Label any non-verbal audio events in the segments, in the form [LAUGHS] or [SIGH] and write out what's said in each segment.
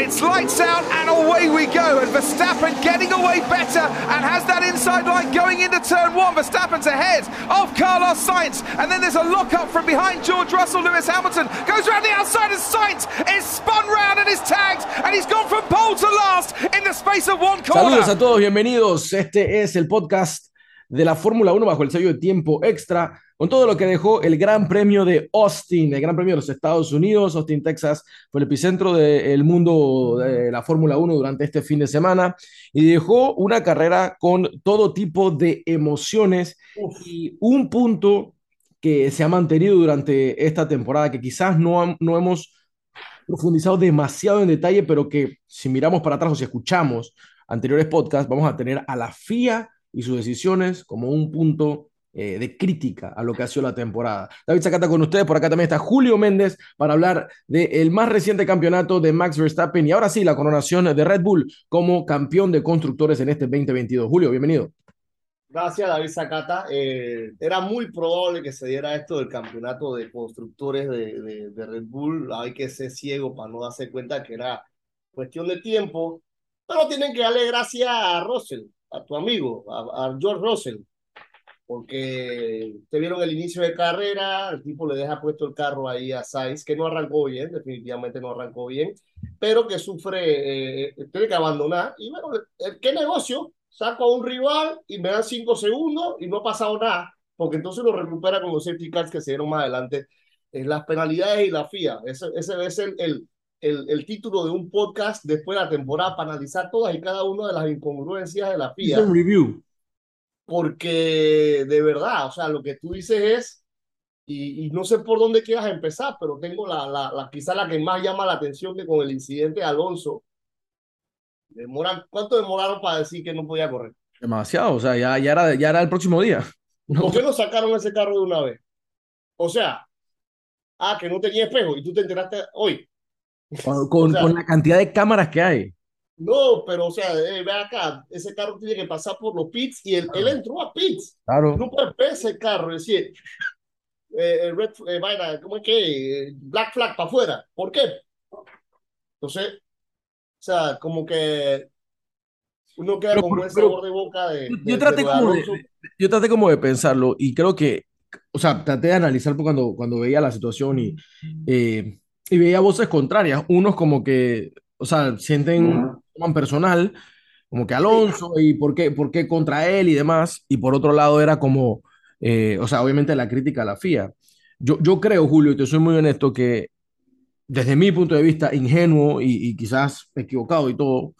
it's lights out and away we go. And Verstappen getting away better and has that inside line going into turn one. Verstappen's ahead of Carlos Sainz. And then there's a lock up from behind George Russell. Lewis Hamilton goes around the outside and Sainz is spun round and is tagged. And he's gone from pole to last in the space of one corner. Saludos a todos, bienvenidos. Este es el podcast de la Fórmula 1 bajo el sello de tiempo extra, con todo lo que dejó el Gran Premio de Austin, el Gran Premio de los Estados Unidos. Austin, Texas, fue el epicentro del mundo de la Fórmula 1 durante este fin de semana y dejó una carrera con todo tipo de emociones Uf. y un punto que se ha mantenido durante esta temporada, que quizás no, no hemos profundizado demasiado en detalle, pero que si miramos para atrás o si escuchamos anteriores podcasts, vamos a tener a la FIA y sus decisiones como un punto eh, de crítica a lo que ha sido la temporada. David Zacata con ustedes, por acá también está Julio Méndez para hablar del más reciente campeonato de Max Verstappen y ahora sí la coronación de Red Bull como campeón de constructores en este 2022. Julio, bienvenido. Gracias, David Zacata. Eh, era muy probable que se diera esto del campeonato de constructores de, de, de Red Bull. Hay que ser ciego para no darse cuenta que era cuestión de tiempo. Pero tienen que darle gracias a Russell, a tu amigo, a, a George Russell, porque te vieron el inicio de carrera, el tipo le deja puesto el carro ahí a Sainz, que no arrancó bien, definitivamente no arrancó bien, pero que sufre, eh, tiene que abandonar. Y bueno, ¿qué negocio? Saco a un rival y me dan cinco segundos y no ha pasado nada, porque entonces lo recupera con los safety cars que se dieron más adelante. en las penalidades y la FIA, ese, ese es el, el, el, el, título de un podcast después de la temporada para analizar todas y cada una de las incongruencias de la FIA. Es un review. Porque de verdad, o sea, lo que tú dices es, y, y no sé por dónde quieras empezar, pero tengo la, la, la, quizá la que más llama la atención que con el incidente de Alonso. Demoran, ¿Cuánto demoraron para decir que no podía correr? Demasiado, o sea, ya, ya, era, ya era el próximo día. [LAUGHS] No. ¿Por qué no sacaron ese carro de una vez? O sea, ah, que no tenía espejo y tú te enteraste hoy. Con, [LAUGHS] o sea, con, la cantidad de cámaras que hay. No, pero o sea, eh, ve acá, ese carro tiene que pasar por los pits y él, claro. él entró a pits. Claro. No puede ese carro, es decir, eh, red, eh, vaina, ¿cómo es que? Black flag para afuera. ¿Por qué? Entonces, o sea, como que uno queda pero, con buen sabor de boca de. de yo, traté de como de, yo traté como de pensarlo y creo que, o sea, traté de analizar cuando, cuando veía la situación y. Eh, y veía voces contrarias, unos como que, o sea, sienten, uh -huh. Toman personal, como que Alonso y por qué, por qué contra él y demás, y por otro lado era como, eh, o sea, obviamente la crítica a la FIA. Yo, yo creo, Julio, y te soy muy honesto, que desde mi punto de vista ingenuo y, y quizás equivocado y todo,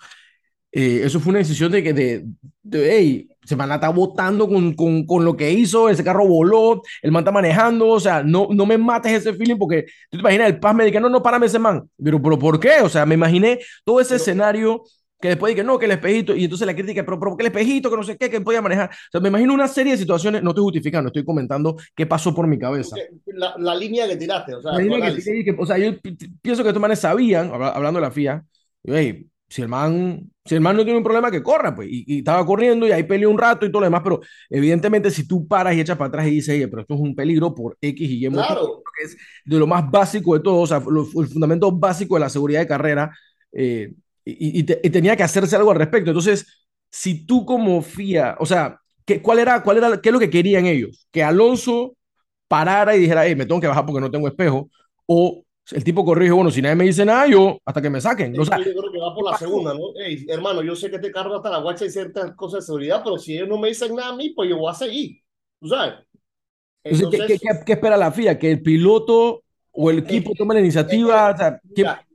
eh, eso fue una decisión de que, de, de hey, se man está votando con, con, con, lo que hizo, ese carro voló, el man está manejando, o sea, no, no me mates ese feeling porque tú te imaginas, el paz me dice, no, no, párame ese man, pero, pero ¿por qué? O sea, me imaginé todo ese pero, escenario que después dije, no, que el espejito, y entonces la crítica, pero, pero que el espejito, que no sé qué, que podía manejar. O sea, me imagino una serie de situaciones, no estoy justificando, estoy comentando qué pasó por mi cabeza. La, la línea que tiraste, o sea, la línea que que, o sea, yo pienso que estos manes sabían, hablando de la FIA, y, hey, si el man, si el man no tiene un problema, que corra, pues, y, y, estaba corriendo y ahí peleó un rato y todo lo demás, pero evidentemente si tú paras y echas para atrás y dices, oye, pero esto es un peligro por X y Y, claro. que es de lo más básico de todo, o sea, lo, el fundamento básico de la seguridad de carrera, eh, y, y, te, y, tenía que hacerse algo al respecto. Entonces, si tú como FIA, o sea, ¿qué, cuál, era, cuál era, ¿qué es lo que querían ellos? Que Alonso parara y dijera, hey, me tengo que bajar porque no tengo espejo, o el tipo corrige, bueno, si nadie me dice nada, yo hasta que me saquen. Sí, o sea, yo creo que va por la segunda, ¿no? Hey, hermano, yo sé que te cargo hasta la guacha y ciertas cosas de seguridad, pero si ellos no me dicen nada a mí, pues yo voy a seguir. ¿Tú sabes? Entonces, Entonces ¿qué, qué, qué, espera la FIA? Que el piloto o el equipo tome la iniciativa. O sea, mira,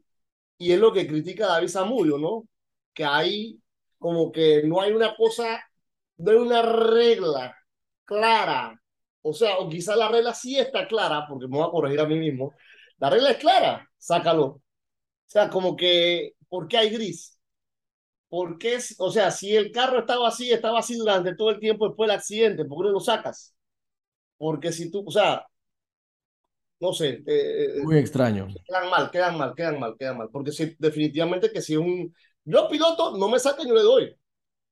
y es lo que critica David Zamudio, ¿no? Que hay como que no hay una cosa, no hay una regla clara. O sea, o quizás la regla sí está clara, porque me voy a corregir a mí mismo, la regla es clara, sácalo. O sea, como que, ¿por qué hay gris? ¿Por qué? O sea, si el carro estaba así, estaba así durante todo el tiempo después del accidente, ¿por qué no lo sacas? Porque si tú, o sea, no sé. Eh, Muy extraño. Quedan mal, quedan mal, quedan mal, quedan mal. Porque si, definitivamente que si un... Yo piloto, no me saquen, yo le doy.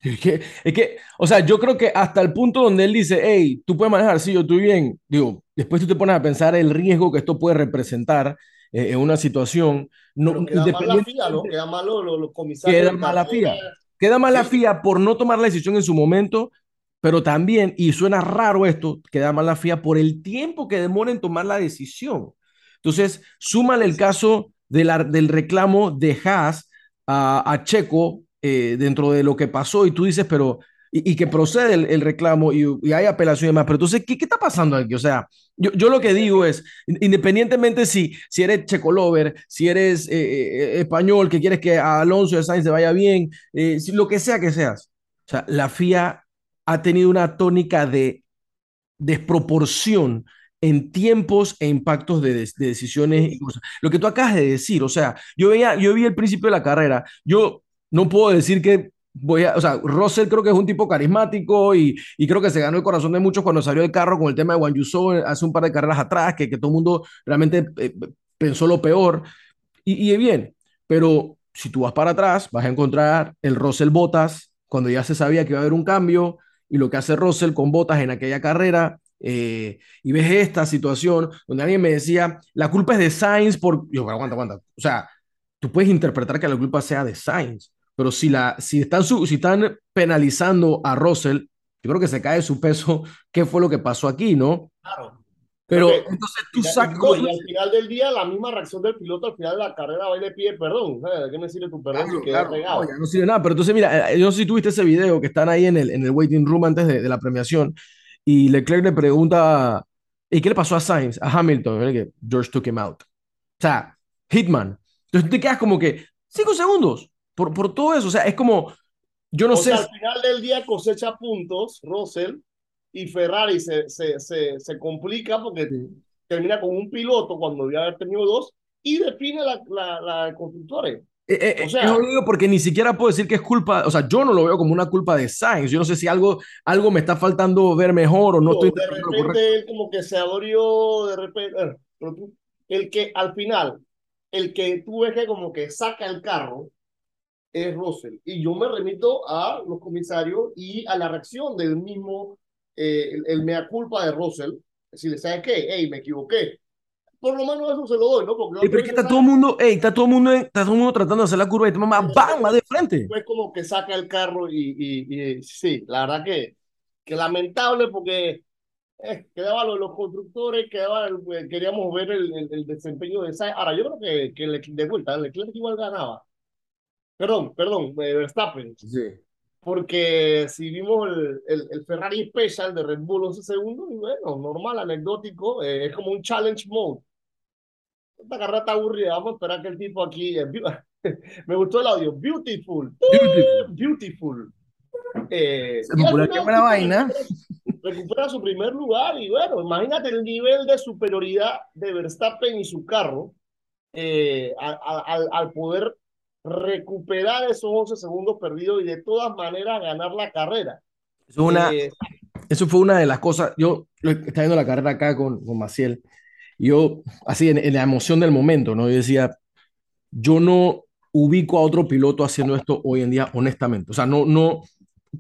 Es que, es que, o sea, yo creo que hasta el punto donde él dice, hey, tú puedes manejar, sí, yo estoy bien, digo, después tú te pones a pensar el riesgo que esto puede representar eh, en una situación. No, queda mal la FIA, ¿no? Queda mal los, comisarios. Queda mal la FIA. Queda mal la FIA por no tomar la decisión en su momento, pero también, y suena raro esto, queda mal la FIA por el tiempo que demora en tomar la decisión. Entonces, súmale el caso de la, del reclamo de Haas a, Checo eh, dentro de lo que pasó y tú dices, pero, y, que procede el, reclamo y, hay apelación y demás, pero entonces, ¿qué, ¿qué está pasando aquí? O sea, yo, yo, lo que digo es, independientemente si, si eres checo lover, si eres eh, eh, español, que quieres que a Alonso de Sainz se vaya bien, si, lo que sea que seas, o sea, la FIA ha tenido una tónica de desproporción en tiempos e impactos de, decisiones y cosas. Lo que tú acabas de decir, o sea, yo veía, yo vi el principio de la carrera, yo no puedo decir que voy a, o sea, Russell creo que es un tipo carismático y, y creo que se ganó el corazón de muchos cuando salió del carro con el tema de Juan Yuso hace un par de carreras atrás, que, que todo el mundo realmente eh, pensó lo peor. Y, y bien, pero si tú vas para atrás, vas a encontrar el Russell Botas cuando ya se sabía que iba a haber un cambio y lo que hace Russell con Botas en aquella carrera eh, y ves esta situación donde alguien me decía, la culpa es de Sainz por... Yo, aguanta, aguanta. O sea, tú puedes interpretar que la culpa sea de Sainz, pero si, la, si, están, si están penalizando a Russell, yo creo que se cae su peso qué fue lo que pasó aquí, ¿no? Claro. Pero entonces tú sacas. y al final del día, la misma reacción del piloto al final de la carrera va y le pide perdón. ¿De qué me sirve tu perdón si quedas regado? No, no sirve nada. Pero entonces, mira, eh, yo no sé si tuviste ese video que están ahí en el, en el waiting room antes de, de la premiación y Leclerc le pregunta, ¿y qué le pasó a Sainz, a Hamilton? Que George took him out. O sea, Hitman. Entonces te quedas como que cinco segundos por, por todo eso. O sea, es como, yo no sé. al final del día cosecha puntos, Russell, y Ferrari se, se, se, se complica porque termina con un piloto cuando debía haber tenido dos y define la, la, la constructores. Eh, eh, o sea, es digo porque ni siquiera puedo decir que es culpa, o sea, yo no lo veo como una culpa de Sainz. Yo no sé si algo, algo me está faltando ver mejor o no, estoy. De repente él como que se adorió, de repente. Eh, el que al final, el que tú ves que como que saca el carro es Russell. Y yo me remito a los comisarios y a la reacción del mismo, el, el, mea culpa de Russell. Si le sabes qué, hey, me equivoqué por lo menos eso se lo doy, ¿no? Porque pero es que está todo el mundo, ey, está todo el mundo, está todo mundo tratando de hacer la curva y te mamá, ¡bam! de frente. Pues como que saca el carro y, y, sí, la verdad que, que lamentable porque eh, quedaba lo de los constructores, quedaba eh, queríamos ver el, el, desempeño de esa. Ahora, yo creo que, que de vuelta, el Leclerc igual ganaba. Perdón, perdón, eh, Verstappen. Sí. Porque si vimos el, el, el, Ferrari Special de Red Bull 11 segundos, y bueno, normal, anecdótico, eh, es como un challenge mode esta carrera está aburrida, vamos a esperar que el tipo aquí... [LAUGHS] Me gustó el audio, beautiful, beautiful. Eh, qué buena vaina. Recupera su primer lugar y bueno, imagínate el nivel de superioridad de Verstappen y su carro eh, al, al, poder recuperar esos 11 segundos perdidos y de todas maneras ganar la carrera. Eso, una, eh, eso fue una de las cosas, yo estaba viendo la carrera acá con, con Maciel yo, así en, la emoción del momento, ¿no? Yo decía, yo no ubico a otro piloto haciendo esto hoy en día, honestamente. O sea, no, no,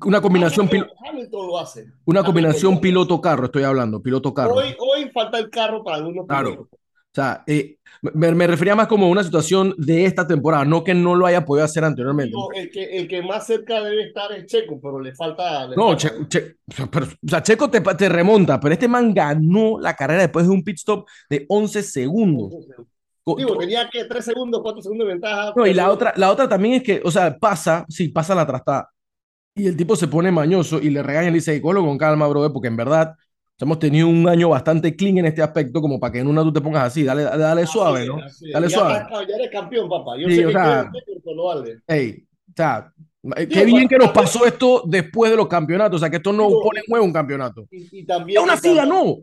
una combinación Hamilton, lo hace. Una combinación piloto-carro, estoy hablando, piloto-carro. Hoy, hoy falta el carro para algunos Claro. O sea, eh, me, refería más como una situación de esta temporada, no que no lo haya podido hacer anteriormente. el, que, el que más cerca debe estar es Checo, pero le falta. no, Checo, o sea, Checo te, te, remonta, pero este man ganó la carrera después de un pit stop de 11 segundos. Digo, tenía que 3 segundos, 4 segundos de ventaja. No, y la otra, la otra también es que, o sea, pasa, sí, pasa la trastada. Y el tipo se pone mañoso y le regaña y le dice, colo con calma, bro, porque en verdad hemos tenido un año bastante clean en este aspecto, como para que en una tú te pongas así, dale, dale suave, ¿no? Dale suave. ya eres campeón, papá. Yo sé que sea, vale. Ey, o sea, qué bien que nos pasó esto después de los campeonatos, o sea, que esto no pone en juego un campeonato. Y, y también, una fila, no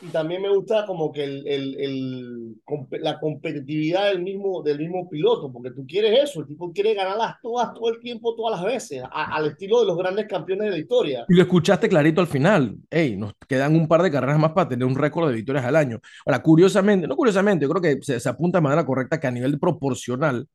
y también me gusta como que el, el, el, la competitividad del mismo, del mismo piloto, porque tú quieres eso, el tipo quiere ganarlas todas, todo el tiempo, todas las veces, al estilo de los grandes campeones de la historia. Y lo escuchaste clarito al final, hey, nos quedan un par de carreras más para tener un récord de victorias al año. Ahora, curiosamente, no curiosamente, yo creo que se, se apunta de manera correcta que a nivel proporcional,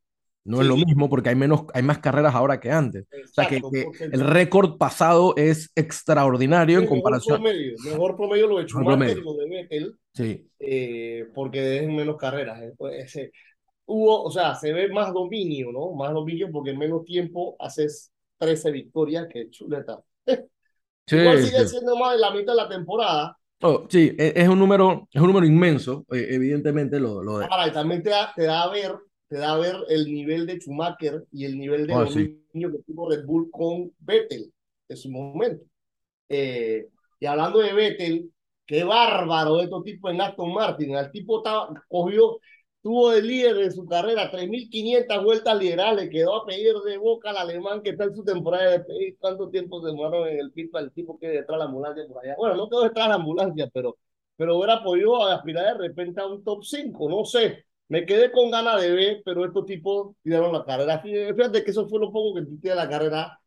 no es lo Sí. mismo porque hay, menos, hay más carreras ahora que antes. O sea, que, Exacto, que el récord pasado es extraordinario en comparación. promedio, mejor promedio lo de Schumacher y lo de Vettel, Sí, eh, porque dejen menos carreras. eh. Pues, ese- hubo, o sea, se ve más dominio, ¿no? Más dominio porque en menos tiempo haces 13 victorias que chuleta. [LAUGHS] sí, Igual sigue sí. siendo más de la mitad de la temporada. Oh, sí, e- es un número, es un número inmenso, eh, evidentemente lo, lo de... Ahora, y también te da, te da a ver, te da a ver el nivel de Schumacher y el nivel de Ah, sí. que tuvo Red Bull con Vettel en su momento. Eh, y hablando de Vettel, qué bárbaro estos tipos en Aston Martin. El tipo estaba, cogió, tuvo de líder de su carrera 3.500 vueltas liderales, quedó a pedir de boca al alemán que está en su temporada de pedir cuánto tiempo se demoraron en el pit para el tipo que detrás de la ambulancia por allá. Bueno, no quedó detrás de la ambulancia, pero, pero hubiera podido aspirar de repente a un top 5, no sé. Me quedé con ganas de ver, pero estos tipos tiraron la carrera. Fíjate que eso fue lo poco que de la carrera,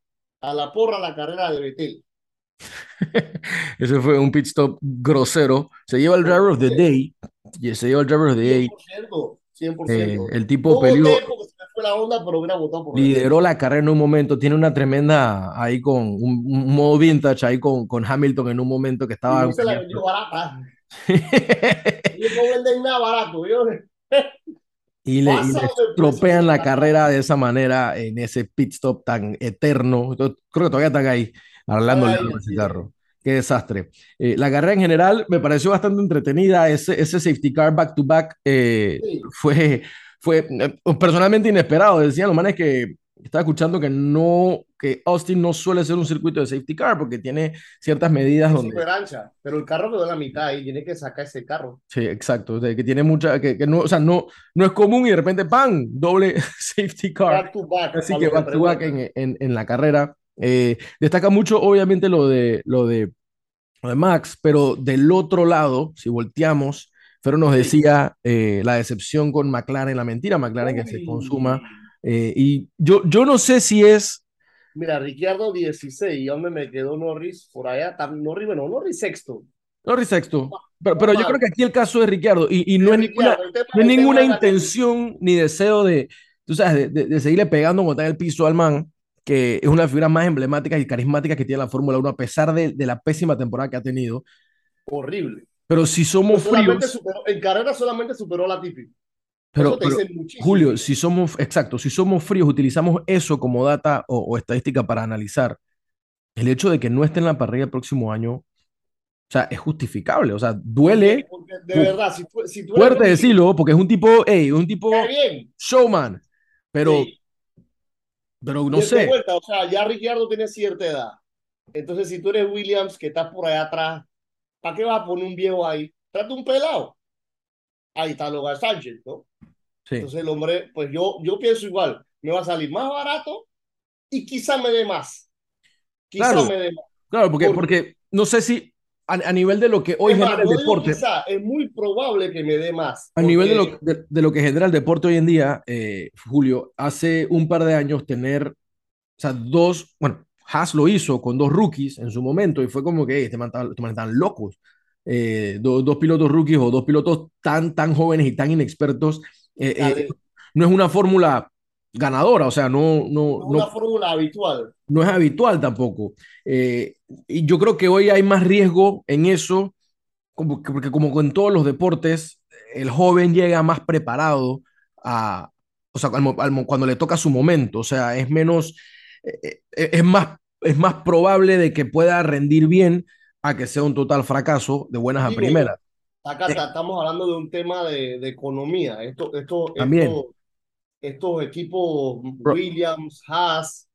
a la porra la carrera de Betel. [LAUGHS] Ese fue un pit stop grosero. Se lleva el driver of the day. y Se lleva el driver of the day. 100%, 100%. Eh, el tipo peleó, porque se me fue la onda, pero hubiera votado por Betel. lideró la carrera en un momento. Tiene una tremenda ahí con un, un modo vintage ahí con, con Hamilton en un momento que Y estaba. no se la vendió barata. [LAUGHS] Ellos no venden nada barato. Ellos y le, y le precio. estropean la carrera de esa manera en ese pit stop tan eterno. Creo que todavía están ahí de ese sí. carro. Qué desastre. Eh, la carrera en general me pareció bastante entretenida. Ese, ese safety car back to back eh, Sí. fue, fue eh, personalmente inesperado. Decían los manes que estaba escuchando que no, que Austin no suele ser un circuito de safety car porque tiene ciertas medidas es donde. súper ancha, pero el carro quedó en la mitad y tiene que sacar ese carro. Sí, exacto. que tiene mucha, que, que no, o sea, no, no es común y de repente, ¡pam! Doble [LAUGHS] safety car. Back to back. Así que back to back en, en, en la carrera. Eh, destaca mucho, obviamente, lo de, lo, de, lo de Max, pero del otro lado, si volteamos, Ferro nos decía eh, la decepción con McLaren, la mentira McLaren que se consuma. Eh, y yo, yo no sé si es. Mira, Ricciardo 16, ¿y dónde me quedó Norris? Por allá, Norris, bueno, Norris sexto. Norris sexto. Pero, pero yo creo que aquí el caso de Ricciardo, y, y no es ninguna, no es ninguna intención ni deseo de, tú sabes, de, de- de seguirle pegando contra el piso al man, que es una figura más emblemática y carismática que tiene la Fórmula 1, a pesar de, de la pésima temporada que ha tenido. Horrible. Pero si somos Solamente fríos, superó, en carrera solamente superó la Tipi. Pero, pero. Julio, si somos, exacto, si somos fríos, utilizamos eso como data o, o estadística para analizar, el hecho de que no esté en la parrilla el próximo año, o sea, es justificable, o sea, duele Porque de verdad, si tú, si tú eres fuerte Williams, decirlo, porque es un tipo, hey, un tipo showman, pero, Sí. pero no sé, o sea, ya Ricciardo tiene cierta edad. Entonces, si tú eres Williams, que estás por allá atrás, ¿para qué vas a poner un viejo ahí? Trata un pelado. Ahí está Logan Sánchez, ¿no? Sí, Entonces el hombre, pues yo, yo pienso igual, me va a salir más barato y quizá me dé más. Quizá Claro. me dé más. claro, porque, por- porque no sé si a, a nivel de lo que hoy Es más, genera el deporte, quizá, es muy probable que me dé más. a nivel de porque- lo, de, de lo que genera el deporte hoy en día, eh, Julio, hace un par de años tener, o sea, dos, bueno, Haas lo hizo con dos rookies en su momento y fue como que "Ey, este man estos manes están locos. Eh, do- dos pilotos rookies o dos pilotos tan, tan jóvenes y tan inexpertos, eh, eh, no es una fórmula ganadora, o sea, no, no, es una no, fórmula habitual. no es habitual tampoco. Eh, y yo creo que hoy hay más riesgo en eso, como porque como en todos los deportes, el joven llega más preparado a, o sea, al al cuando le toca su momento, o sea, es menos, es más, es más probable de que pueda rendir bien a que sea un total fracaso de buenas a primeras. Acá ta- estamos hablando de un tema de, de economía. Esto, esto, También. esto- estos equipos Williams, Haas,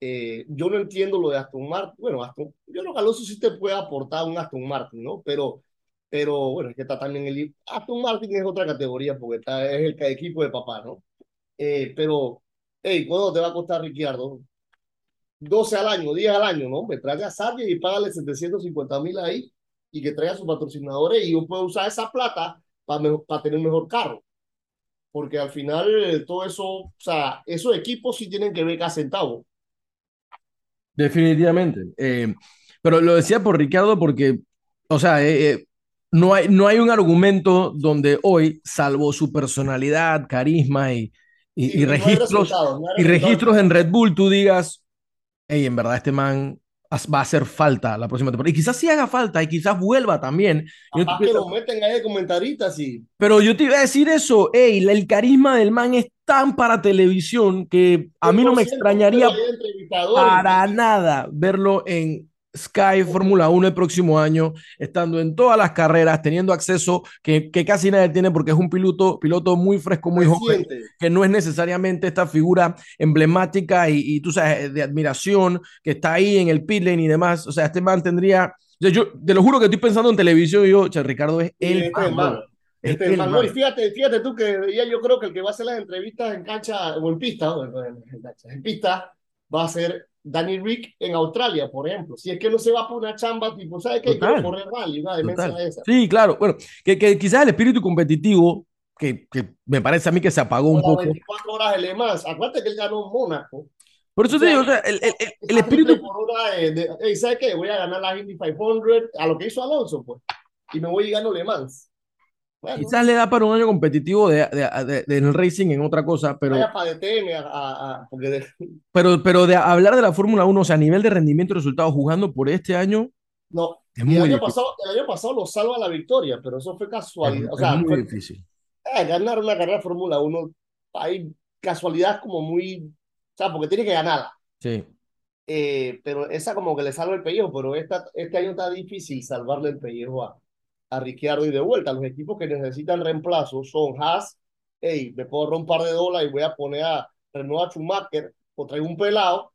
eh, yo no entiendo lo de Aston Martin. Bueno, Aston, yo creo que Alonso sí te puede aportar un Aston Martin, ¿no? Pero, pero bueno, es que está también el Aston Martin es otra categoría porque está, es el equipo de papá, ¿no? Eh, pero, hey, ¿cuánto te va a costar Ricciardo? 12 al año, 10 al año, ¿no? Me traiga a Sargent y págale 750 mil ahí y que traiga sus patrocinadores y yo puedo usar esa plata para tener un mejor carro. Porque al final todo eso, o sea, esos equipos sí tienen que ver cada centavo. Definitivamente. Eh, pero lo decía por Ricardo porque, o sea, eh, eh, no hay, no hay un argumento donde hoy, salvo su personalidad, carisma y, y, y, registros, y registros en Red Bull, tú digas, hey, en verdad este man va a hacer falta la próxima temporada. Y quizás sí haga falta y quizás vuelva también. Capaz que lo meten ahí de comentaristas sí. Pero yo te iba a decir eso, hey, el carisma del man es tan para televisión que a mí no me extrañaría para nada verlo en Sky Fórmula 1 el próximo año, estando en todas las carreras, teniendo acceso que, que, casi nadie tiene porque es un piloto, piloto muy fresco, muy joven, que no es necesariamente esta figura emblemática y, tú sabes, de admiración que está ahí en el pit lane y demás. O sea, este man tendría, yo, te lo juro que estoy pensando en televisión y yo, che, Ricardo es el este hermano. Este y fíjate, fíjate tú que ya yo creo que el que va a hacer las entrevistas en cancha o en pista, en pista, va a ser Danny Rick en Australia, por ejemplo. Si es que no se va por una chamba, tipo, ¿sabes qué? Quiero correr rally, una demencia esa. Sí, claro. Bueno, que, que quizás el espíritu competitivo, que, que, me parece a mí que se apagó un poco. 24 horas de Le Mans. Acuérdate que él ganó en Mónaco. Por eso te digo, o sea, el, el, el, espíritu. De, ¿Sabes qué? Voy a ganar la Indy 500 a lo que hizo Alonso, pues. Y me voy y gano Le Mans. Quizás le da para un año competitivo de, de, de, en el racing, en otra cosa, pero. [LAUGHS] pero, pero de hablar de la Fórmula 1, o sea, a nivel de rendimiento y resultados jugando por este año. No, el, año pasado, el año pasado lo salva la victoria, pero eso fue casualidad. o sea, muy difícil. Eh, ganar una carrera de Fórmula 1, hay casualidad como muy. O sea, porque tiene que ganarla. Sí. Eh, pero esa como que le salva el pellejo, pero esta, este año está difícil salvarle el pellejo a, a Ricciardo y de vuelta. Los equipos que necesitan reemplazo son Haas, hey, me puedo romper de dólares y voy a poner a Renault Schumacher o traigo un pelado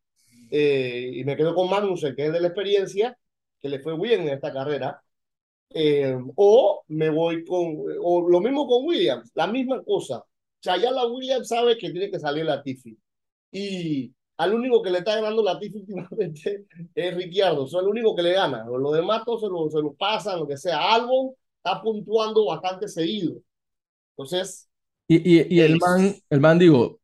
eh, y me quedo con Magnussen, que es de la experiencia, que le fue bien en esta carrera. Eh, o me voy con, o lo mismo con Williams, la misma cosa. O sea, ya la Williams sabe que tiene que salir la Tiffy. Y al único que le está ganando la Tiffy [LAUGHS] últimamente es Ricciardo, o el único que le gana. Los demás todos se lo, se lo pasan, lo que sea. Albon está puntuando bastante seguido. Entonces. Y, y, y el, man, el man, digo,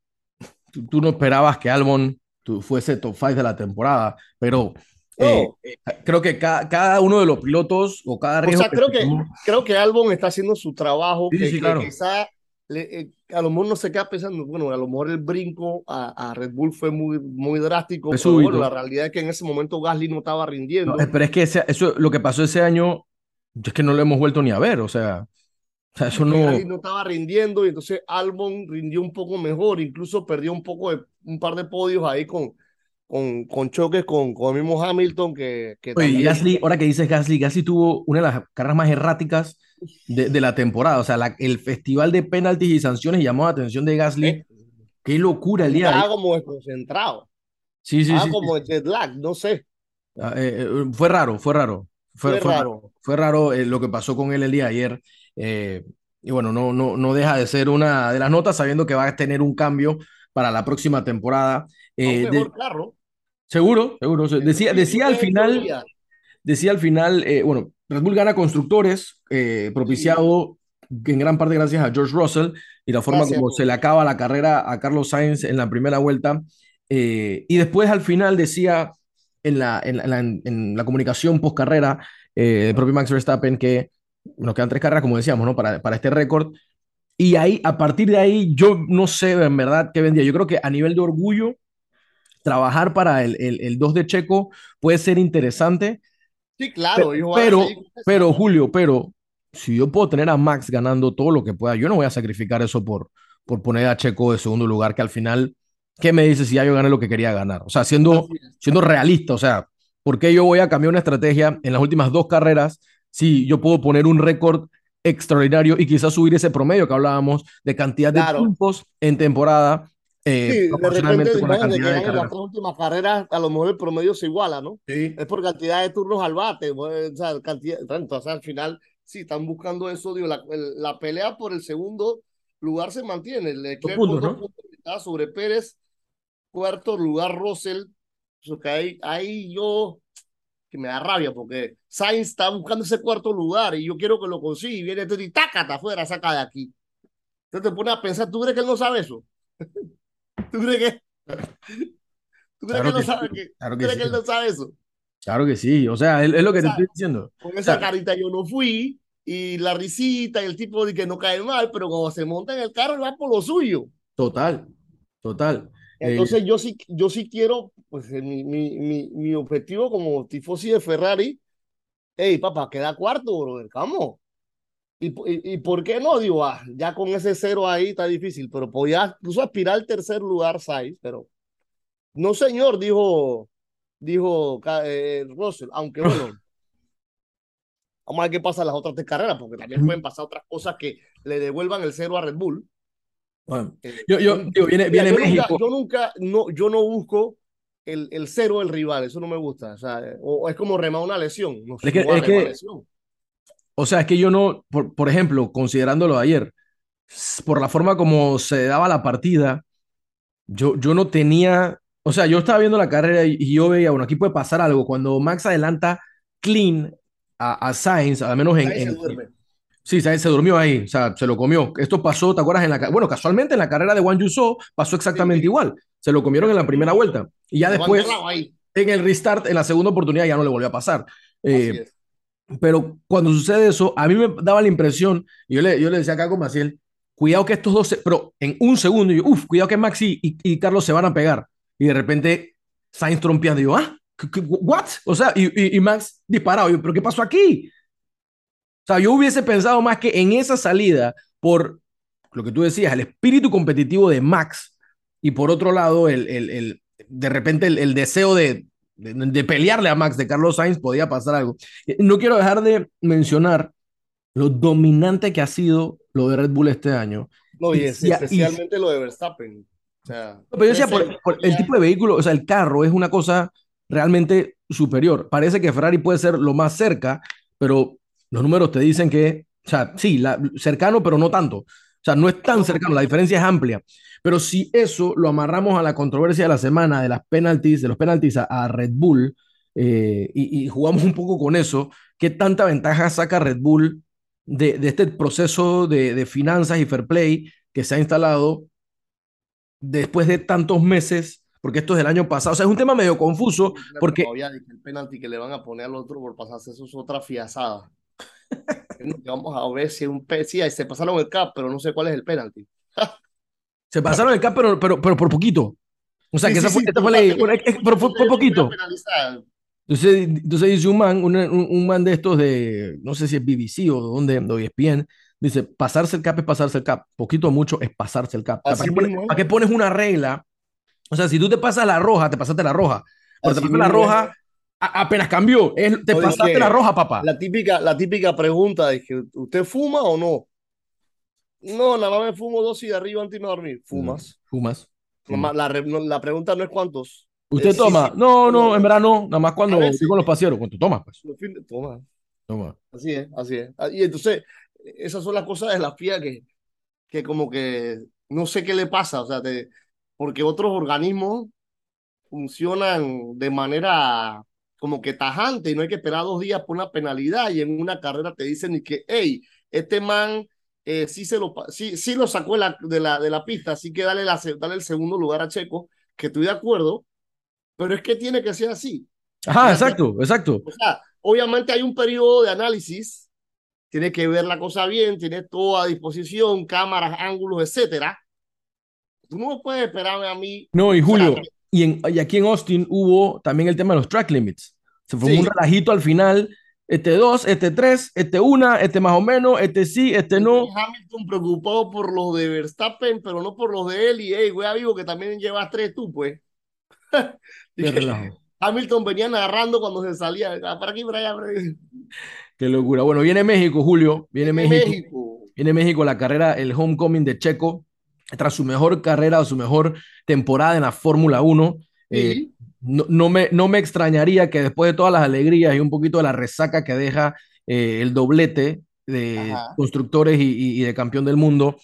tú, no esperabas que Albon fuese top 5 de la temporada, pero. Eh, creo que cada, cada, uno de los pilotos o cada riesgo. O sea, creo que, creo que Albon está haciendo su trabajo. Sí, que, sí, claro. quizá eh, a lo mejor no se queda pensando, bueno, a lo mejor el brinco a, a Red Bull fue muy, muy drástico, pero bueno, la realidad es que en ese momento Gasly no estaba rindiendo. pero es que eso, lo que pasó ese año, es que no lo hemos vuelto ni a ver, o sea, o sea eso no... Gasly no estaba rindiendo y entonces Albon rindió un poco mejor, incluso perdió un poco de, un par de podios ahí con, con, con choques con, con el mismo Hamilton que... que Oye, Gasly, ahora que dices Gasly, Gasly tuvo una de las carreras más erráticas de, la temporada. O sea, el festival de penaltis y sanciones llamó la atención de Gasly. Eh, Qué locura el día. Estaba como desconcentrado. Sí, sí, Estaba sí. como jet lag, no sé. Ah, eh, eh, fue raro, fue raro. Fue, raro. Fue raro lo que pasó con él el día de ayer. y bueno, no, no, no deja de ser una de las notas, sabiendo que va a tener un cambio para la próxima temporada. mejor carro. Seguro, seguro. Decía, decía al final, decía al final, bueno, Red Bull gana constructores, eh, propiciado en gran parte gracias a George Russell y la forma como se le acaba la carrera a Carlos Sainz en la primera vuelta. Eh, y después al final decía en la, en la, comunicación post carrera, eh, el propio Max Verstappen, que nos quedan tres carreras, como decíamos, ¿no? para, para este récord. Y ahí, a partir de ahí, yo no sé en verdad qué vendía. Yo creo que a nivel de orgullo, trabajar para el, el, el 2 de Checo puede ser interesante Sí, claro. Pero, pero, Julio, pero si yo puedo tener a Max ganando todo lo que pueda, yo no voy a sacrificar eso por, por poner a Checo de segundo lugar, que al final, ¿qué me dice si ya yo gané lo que quería ganar? O sea, siendo, siendo realista, o sea, ¿por qué yo voy a cambiar una estrategia en las últimas dos carreras si yo puedo poner un récord extraordinario y quizás subir ese promedio que hablábamos de cantidad de puntos en temporada eh, sí, de repente, con la cantidad de, las tres últimas carreras, a lo mejor el promedio se iguala, ¿no? Sí. Es por cantidad de turnos al bate, pues, o sea, cantidad, entonces al final, sí, están buscando eso, digo, la, la pelea por el segundo lugar se mantiene. Le puntos, ¿no? puntos sobre Pérez, cuarto lugar Russell, que ahí, ahí yo, que me da rabia, porque Sainz está buscando ese cuarto lugar y yo quiero que lo consiga y viene y tácata afuera, saca de aquí. Entonces te pones a pensar, ¿tú crees que él no sabe eso? [LAUGHS] ¿Tú crees que, ¿tú crees que, él no sabe, que, claro que, él no sabe eso? Claro que sí, o sea, es, lo que te estoy diciendo. Con esa carita yo no fui y la risita y el tipo de que no cae mal, pero cuando se monta en el carro va por lo suyo. Total, Total. Entonces yo sí, yo sí quiero, pues mi, mi, mi, mi objetivo como tifosi de Ferrari, hey, papá, queda cuarto, brother, vamos. ¿Y, y, y, por qué no? Digo, ah, ya con ese cero ahí está difícil, pero podía incluso aspirar al tercer lugar, Sainz, pero no, señor, dijo, dijo eh, Russell, aunque bueno, vamos a ver qué pasa en las otras tres carreras, porque también pueden pasar otras cosas que le devuelvan el cero a Red Bull. Bueno, eh, yo, yo, digo, viene, viene yo México. Nunca, yo nunca, no, yo no busco el, el cero del rival, eso no me gusta. O sea, o, es como remar una lesión. No, es que, es que o sea, es que yo no, por, por ejemplo, considerándolo ayer, por la forma como se daba la partida, yo, yo no tenía, o sea, yo estaba viendo la carrera y, y yo veía, bueno, aquí puede pasar algo. Cuando Max adelanta clean a, a Sainz, al menos en... en sí, Sainz se durmió ahí, o sea, se lo comió. Esto pasó, ¿te acuerdas? En la, bueno, casualmente en la carrera de Juan Yuso pasó exactamente sí, sí. igual. Se lo comieron en la primera vuelta. Y ya después, en el restart, en la segunda oportunidad, ya no le volvió a pasar. Eh, pero cuando sucede eso, a mí me daba la impresión, y yo le, yo le decía acá con Maciel, cuidado que estos dos, pero en un segundo, yo, uff, cuidado que Maxi y, Carlos se van a pegar. Y de repente, Sainz trompeando, y yo, ah, ¿what? O sea, y, Max disparado, yo, pero ¿qué pasó aquí? O sea, yo hubiese pensado más que en esa salida, por lo que tú decías, el espíritu competitivo de Max, y por otro lado, el, el, el de repente el deseo de, de, de, pelearle a Max de Carlos Sainz, podía pasar algo. No quiero dejar de mencionar lo dominante que ha sido lo de Red Bull este año. No, y, es, y especialmente y, lo de Verstappen. O sea, pero yo decía, por, por, el tipo de vehículo, o sea, el carro es una cosa realmente superior. Parece que Ferrari puede ser lo más cerca, pero los números te dicen que, o sea, sí, la, cercano, pero no tanto. O sea, no es tan cercano, la diferencia es amplia. Pero si eso lo amarramos a la controversia de la semana de las penalties, de los penalties a, a Red Bull, eh, y, y, jugamos [LAUGHS] un poco con eso, ¿qué tanta ventaja saca Red Bull de, de este proceso de, de, finanzas y fair play que se ha instalado después de tantos meses? Porque esto es del año pasado. O sea, es un tema medio confuso. Porque el penalti que le van a poner al otro por pasarse, eso es otra fiasada. [LAUGHS] Vamos a ver si un sí, se pasaron el cap, pero no sé cuál es el penalti. [LAUGHS] Se pasaron el cap, pero, pero, pero por poquito. O sea, sí, que esa sí, fue, sí, fue la, pero fue, fue poquito. Entonces, entonces dice un man, un, un, man de estos de, no sé si es BBC o donde, de ESPN, dice, pasarse el cap es pasarse el cap. Poquito o mucho es pasarse el cap. ¿Para qué, pones, ¿Para qué, pones, una regla? O sea, si tú te pasas la roja, te pasaste la roja. Pero te pasas la roja, a, apenas cambió. Es, te Oye, pasaste la roja, papá. La típica, la típica pregunta es que, ¿usted fuma o no? No, nada más me fumo dos cigarrillos antes de dormir. ¿Fumas? ¿Fumas? La, la, la, pregunta no es cuántos. ¿Usted toma? Sí, sí, no, no, en verdad no. Nada más cuando estoy con los paseros. ¿Cuánto tomas? Pues? Toma. Toma. Así es, así es. Ah, y entonces, esas son las cosas de la FIA que, que como que no sé qué le pasa. O sea, te, porque otros organismos funcionan de manera como que tajante y no hay que esperar dos días por una penalidad y en una carrera te dicen y que, hey, este man eh, sí, se lo, sí, sí lo sacó de la, de, la, de la pista, así que dale, la, dale el segundo lugar a Checo, que estoy de acuerdo, pero es que tiene que ser así. Ajá, exacto, exacto. O sea, obviamente hay un periodo de análisis, tiene que ver la cosa bien, tiene todo a disposición, cámaras, ángulos, etcétera. Tú no puedes esperarme a mí. No, y Julio, y, en, y aquí en Austin hubo también el tema de los track limits. Se formó sí. un relajito al final este dos, este tres, este una, este más o menos, este sí, este no. Hamilton preocupado por los de Verstappen, pero no por los de él. Y, hey, güey, amigo, que también llevas tres tú, pues. [LAUGHS] Hamilton venía narrando cuando se salía. Ah, para aquí, para allá, para. Qué locura. Bueno, viene México, Julio. Viene, viene México. México. Viene México la carrera, el homecoming de Checo. Tras su mejor carrera o su mejor temporada en la Fórmula 1. Sí. Eh, no, no, me, no me extrañaría que después de todas las alegrías y un poquito de la resaca que deja eh, el doblete de Ajá. constructores y, y, y, de campeón del mundo,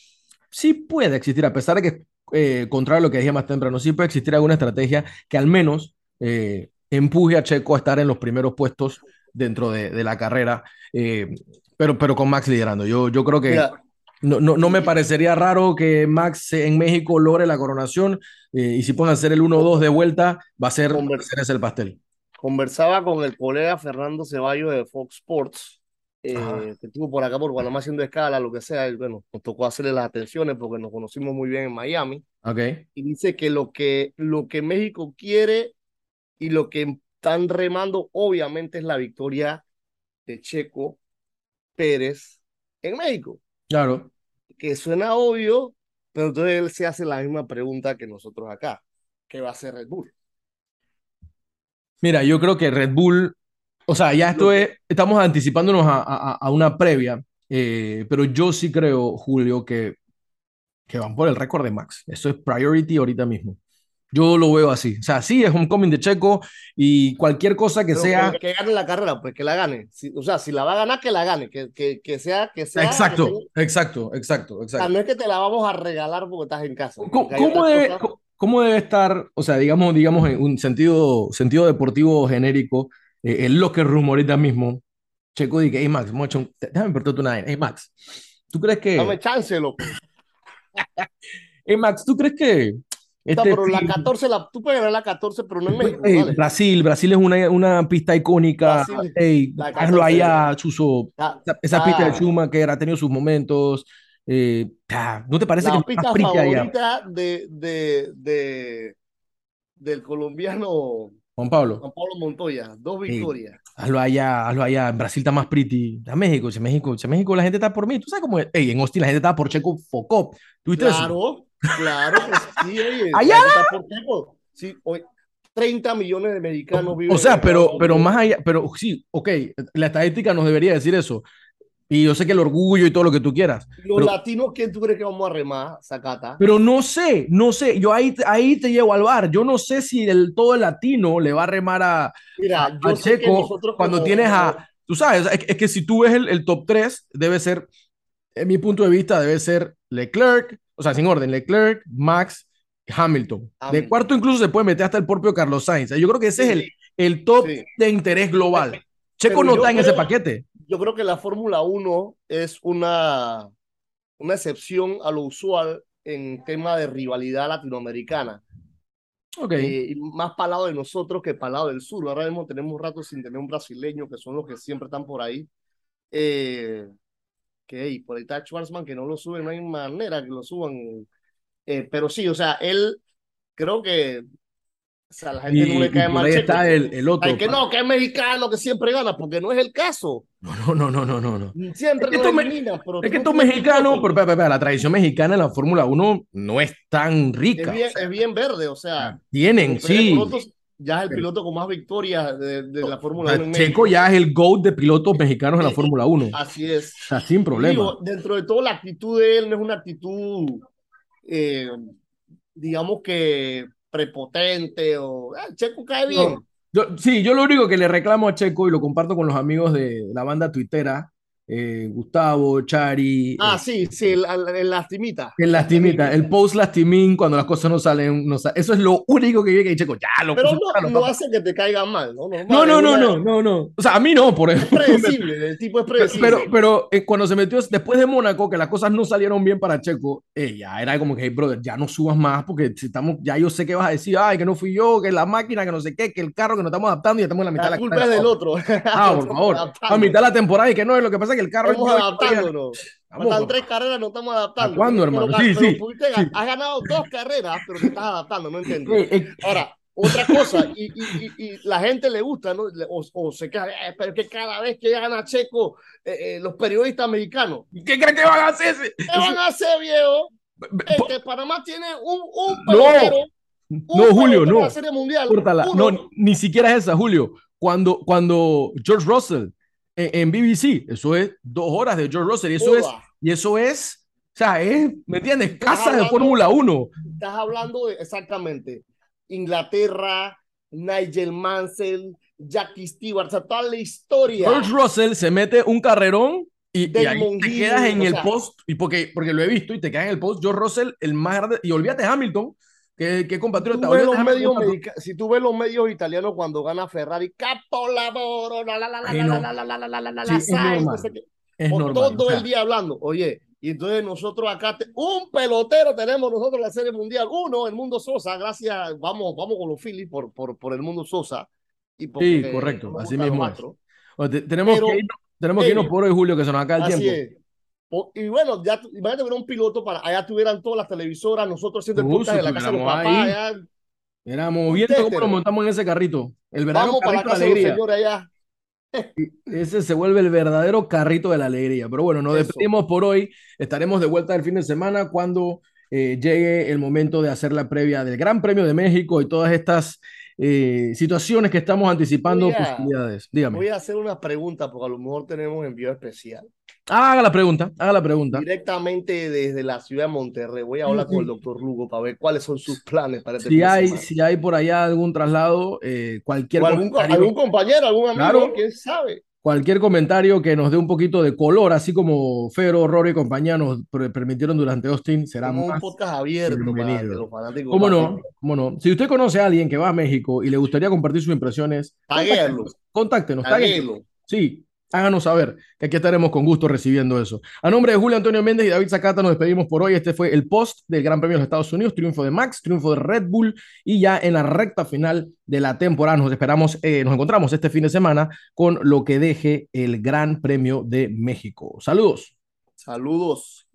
sí puede existir, a pesar de que, eh, contrario a lo que dije más temprano, sí puede existir alguna estrategia que al menos eh, empuje a Checo a estar en los primeros puestos dentro de, de la carrera, eh, pero, pero con Max liderando. Yo, yo creo que... Mira. No, no, no, me parecería raro que Max en México logre la coronación eh, y si pueden hacer el 1-2 de vuelta, va a ser, ese el pastel. Conversaba con el colega Fernando Ceballos de Fox Sports eh, que estuvo por acá por Guanamá haciendo escala, lo que sea, y bueno, nos tocó hacerle las atenciones porque nos conocimos muy bien en Miami. Ok. Y dice que lo que, lo que México quiere y lo que están remando, obviamente, es la victoria de Checo Pérez en México. Claro. Que suena obvio, pero entonces él se hace la misma pregunta que nosotros acá. ¿Qué va a hacer Red Bull? Mira, yo creo que Red Bull, o sea, ya esto es, estamos anticipándonos a, a, a una previa, eh, pero yo sí creo, Julio, que, que van por el récord de Max. Eso es priority ahorita mismo. Yo lo veo así. O sea, sí, es homecoming de Checo y cualquier cosa que Pero sea. Que, que gane la carrera, pues que la gane. Si- o sea, si la va a ganar, que la gane. Que, que, que sea, que sea. Exacto, que sea- exacto, exacto, o sea, exacto. no es que te la vamos a regalar porque estás en casa. ¿Cómo, cómo debe, cosas- cómo- debe estar, o sea, digamos, digamos en un sentido, sentido deportivo genérico, eh, el locker room ahorita mismo? Checo dice, hey Max, mucho, déjame preguntarte una vaina. Hey Max, ¿tú crees que, Dame chance, loco. [LAUGHS] hey Max, ¿tú crees que Este pero la fin- 14, la, tú puedes ganar la 14, pero no en México. Ey, ¿vale? Brasil, Brasil es una, una pista icónica. Brasil, hazlo 14, allá, Chuso. Esa, pista de la- Schumacher ha tenido sus momentos. eh, ah, ¿no te parece la que es pista favorita de, de, de, del colombiano Juan Pablo? Juan Pablo Montoya. Dos victorias. Hazlo allá, hazlo allá. En Brasil está más pretty. A México, si México, si México la gente está por mí. ¿Tú sabes cómo es? En Austin la gente está por Checo Focop. ¿Tuviste eso? Claro, pues sí, oye. [LAUGHS] Allá. Sí, hoy 30 millones de mexicanos viven O sea, pero, pero más allá, pero sí, ok, la estadística nos debería decir eso. Y yo sé que el orgullo y todo lo que tú quieras. Los pero- latinos, ¿quién tú crees que vamos a remar, Zacata? Pero no sé, no sé, yo ahí, ahí te llevo al bar. Yo no sé si el todo el latino le va a remar a, Mira, a- yo a sé que Checo nosotros cuando como- tienes a, tú sabes, es, que- es que si tú ves el, el top 3, debe ser, en mi punto de vista, debe ser Leclerc, o sea, sin orden, Leclerc, Max, Hamilton. De Hamilton. cuarto incluso se puede meter hasta el propio Carlos Sainz. Yo creo que ese Sí. es el, el top Sí. de interés global. Checo no está en ese paquete. yo creo que la Fórmula 1 es una, una excepción a lo usual en tema de rivalidad latinoamericana. Ok. Eh, más para el lado de nosotros que para el lado del sur. Ahora mismo tenemos rato sin tener un brasileño, que son los que siempre están por ahí. Eh, que hey, por ahí está Schwarzman, que no lo suben, no hay manera que lo suban. Eh, pero sí, o sea, él creo que o sea, la gente Y, no le cae mal. ahí Checo. está el, el otro. Ay, que no, que es mexicano, que siempre gana, porque no es el caso. No, no, no, no, no, no. Siempre Es que me- eliminan, pero Es que estos mexicanos, pero espera, la tradición mexicana en la Fórmula 1 no es tan rica. es bien, o sea, es bien verde, o sea, tienen, como Pérez sí. Ya es el piloto con más victorias de, de la O Fórmula sea, 1 en Checo México. ya es el GOAT de pilotos mexicanos en la Sí. Fórmula 1. O Así es. sea, sin problema. Digo, dentro de todo, la actitud de él no es una actitud, eh, digamos que prepotente o. ah, Checo cae bien. No, yo- sí, yo lo único que le reclamo a Checo y lo comparto con los amigos de la banda tuitera, eh, Gustavo, Chari, Ah, eh, sí, sí, el, el- lastimita. el lastimita, el post lastimín cuando las cosas no salen. no eso es lo único que viene que Checo, ya lo Pero no, no hace que te caigan mal, ¿no? Normal, No, no, es no, no, no, no. O sea, a mí no, por Es ejemplo. predecible, el tipo es predecible. Pero, pero eh, cuando se metió después de Mónaco, que las cosas no salieron bien para Checo, eh, ya era como que, hey, brother, ya no subas más porque estamos, ya yo sé que vas a decir, ay, que no fui yo, que la máquina, que no sé qué, que el carro, que nos estamos adaptando y ya estamos en la mitad la de la culpa carrera. es del otro. Ah, por [LAUGHS] favor. A mitad de la temporada y que no, es lo que pasa es que el carro. Estamos adaptándonos. Faltan tres carreras, no estamos adaptando. ¿A cuándo, hermano? pero- Sí, pero sí, pudiste sí. Has ganado dos carreras, pero te estás adaptando, no entiendo. Eh, Ahora, otra cosa, y, y, y, y la gente le gusta, ¿no? O, o se queda, "Eh, pero que cada vez que gana Checo, eh, eh, los periodistas mexicanos, ¿Qué creen que van a hacer? ¿qué van a hacer, viejo? Es Po- que Panamá tiene un, un No. pelotero, un No, Julio, no. la Serie Mundial. No, ni siquiera es esa, Julio. Cuando, cuando George Russell en, en BBC, eso es dos horas de George Russell, y eso es, Joda. y eso es, o sea, es, ¿me entiendes? Casa de hablando- Fórmula 1. Estás hablando de exactamente Inglaterra, Nigel Mansell, Jackie Stewart, o sea, toda la historia. George Russell se mete un carrerón y, y ahí te quedas en el sea- post, y porque, porque lo he visto y te quedas en el post, George Russell, el más grande, y olvídate Hamilton, que, que Tú compatriota. ves olvídate los medios medica- si tú ves los medios italianos cuando gana Ferrari, capolavoro, la la la la la la la la la la la qué. Todo el día hablando. Oye, y entonces nosotros acá, te- un pelotero tenemos nosotros la Serie Mundial. Uno, el Mundo Sosa, gracias, vamos, vamos con los Phillies por, por, por el Mundo Sosa. Y Sí, correcto, así mismo es. o te- tenemos Pero- que irnos, Tenemos que irnos por hoy, Julio, que se nos acaba el tiempo. es. Y bueno, ya imagínate ver un piloto para allá tuvieran todas las televisoras, nosotros haciendo el podcast de la casa de los papás, allá. Éramos viendo cómo nos montamos en ese carrito. El verdadero vamos para la carrito de de los alegría. allá. Ese se vuelve el verdadero carrito de la alegría. Pero bueno, nos Eso. despedimos por hoy. Estaremos de vuelta el fin de semana cuando eh, llegue el momento de hacer la previa del Gran Premio de México y todas estas eh, situaciones que estamos anticipando, Voy a- posibilidades. Dígame. Voy a hacer una pregunta porque a lo mejor tenemos envío especial. Haga la pregunta, haga la pregunta. Directamente desde la ciudad de Monterrey. Voy a hablar con el doctor Lugo para ver cuáles son sus planes para este Si hay, semana. si hay por allá algún traslado, eh, cualquier, O algún, comentario, algún compañero, algún amigo, Claro. quién sabe. cualquier comentario que nos dé un poquito de color, así como Fero, Rory y compañía nos per- permitieron durante Austin, será Como un más podcast abierto para los fanáticos. ¿Cómo no? participen. ¿Cómo no? Si usted conoce a alguien que va a México y le gustaría compartir sus impresiones, Taguéalo. contáctenos. Taguélo. Sí, háganos saber que aquí estaremos con gusto recibiendo eso. A nombre de Julio Antonio Méndez y David Zacata nos despedimos por hoy. Este fue el post del Gran Premio de los Estados Unidos, triunfo de Max, triunfo de Red Bull y ya en la recta final de la temporada nos esperamos, eh, nos encontramos este fin de semana con lo que deje el Gran Premio de México. Saludos. Saludos.